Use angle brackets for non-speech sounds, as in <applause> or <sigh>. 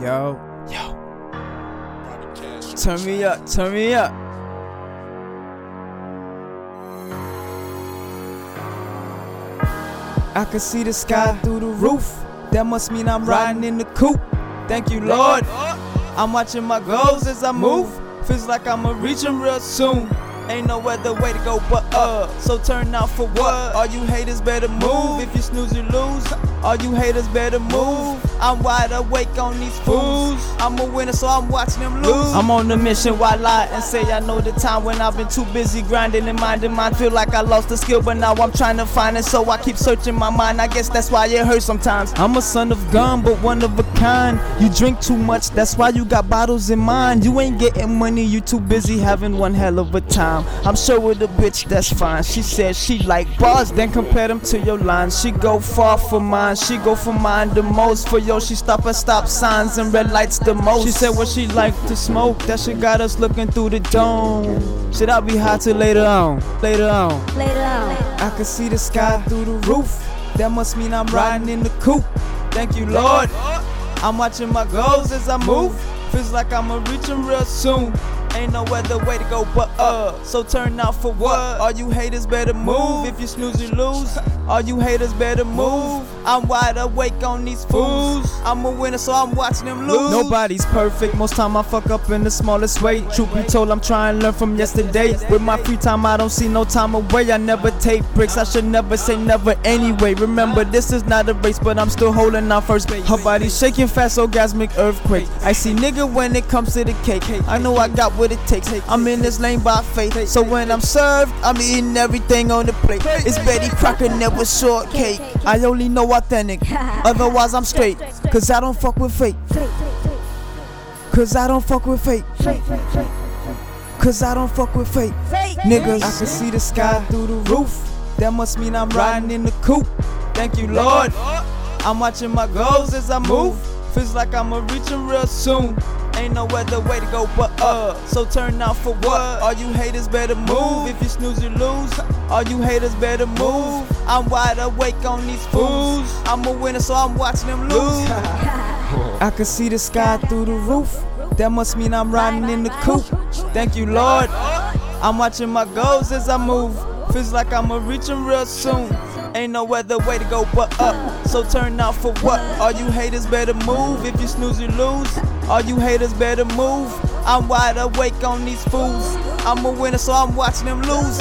Yo, yo. Turn me up, turn me up. I can see the sky through the roof. That must mean I'm riding in the coupe. Thank you, Lord. I'm watching my goals as I move. Feels like I'ma reach them real soon. Ain't no other way to go but up. Uh. So turn out for what? Uh. All you haters better move. If you snooze, you lose. All you haters better move. I'm wide awake on these fools. I'm a winner, so I'm watching them lose. I'm on the mission, why lie and say I know the time when I've been too busy grinding and minding mine. Feel like I lost the skill, but now I'm trying to find it, so I keep searching my mind. I guess that's why it hurts sometimes. I'm a son of gun, but one of a kind. You drink too much, that's why you got bottles in mind. You ain't getting money, you too busy having one hell of a time. I'm sure with a bitch, that's fine. She said she like bars, then compare them to your lines. She go far for mine, she go for mine the most. For yo, she stop at stop signs and red lights the most. She said what she like to smoke, that shit got us looking through the dome. Should I'll be high till later on? Later on. Later on. I can see the sky through the roof. That must mean I'm riding in the coupe. Thank you, Lord. I'm watching my goals as I move. Feels like I'ma reach them real soon. Ain't no other way to go but up. So turn out for what? All you haters better move. If you snooze, you lose. All you haters better move. I'm wide awake on these fools. I'm a winner, so I'm watching them lose. Nobody's perfect. Most time I fuck up in the smallest way. Truth be told, I'm trying to learn from yesterday. With my free time, I don't see no time away. I never take breaks. I should never say never anyway. Remember, this is not a race, but I'm still holding on first base. Her body shaking fast, orgasmic earthquake. I see nigga when it comes to the cake. I know I got what it takes. I'm in this lane by faith. So when I'm served, I'm eating everything on the plate. It's Betty Crocker, never shortcake. I only know authentic. <laughs> Otherwise, I'm straight. Cause I don't fuck with fake. Cause I don't fuck with fake. Cause I don't fuck with fake. Niggas, I can see the sky through the roof. That must mean I'm riding in the coupe. Thank you, Lord. I'm watching my goals as I move. Feels like I'ma reach them real soon. Ain't no other way to go but up. So turn out for what? All you haters better move. If you snooze, you lose. All you haters better move. I'm wide awake on these fools. I'm a winner, so I'm watching them lose. <laughs> I can see the sky through the roof. That must mean I'm riding in the coupe. Thank you, Lord. I'm watching my goals as I move. Feels like I'ma reach them real soon. Ain't no other way to go but up. So turn out for what? All you haters better move. If you snooze, you lose. All you haters better move. I'm wide awake on these fools. I'm a winner, so I'm watching them lose.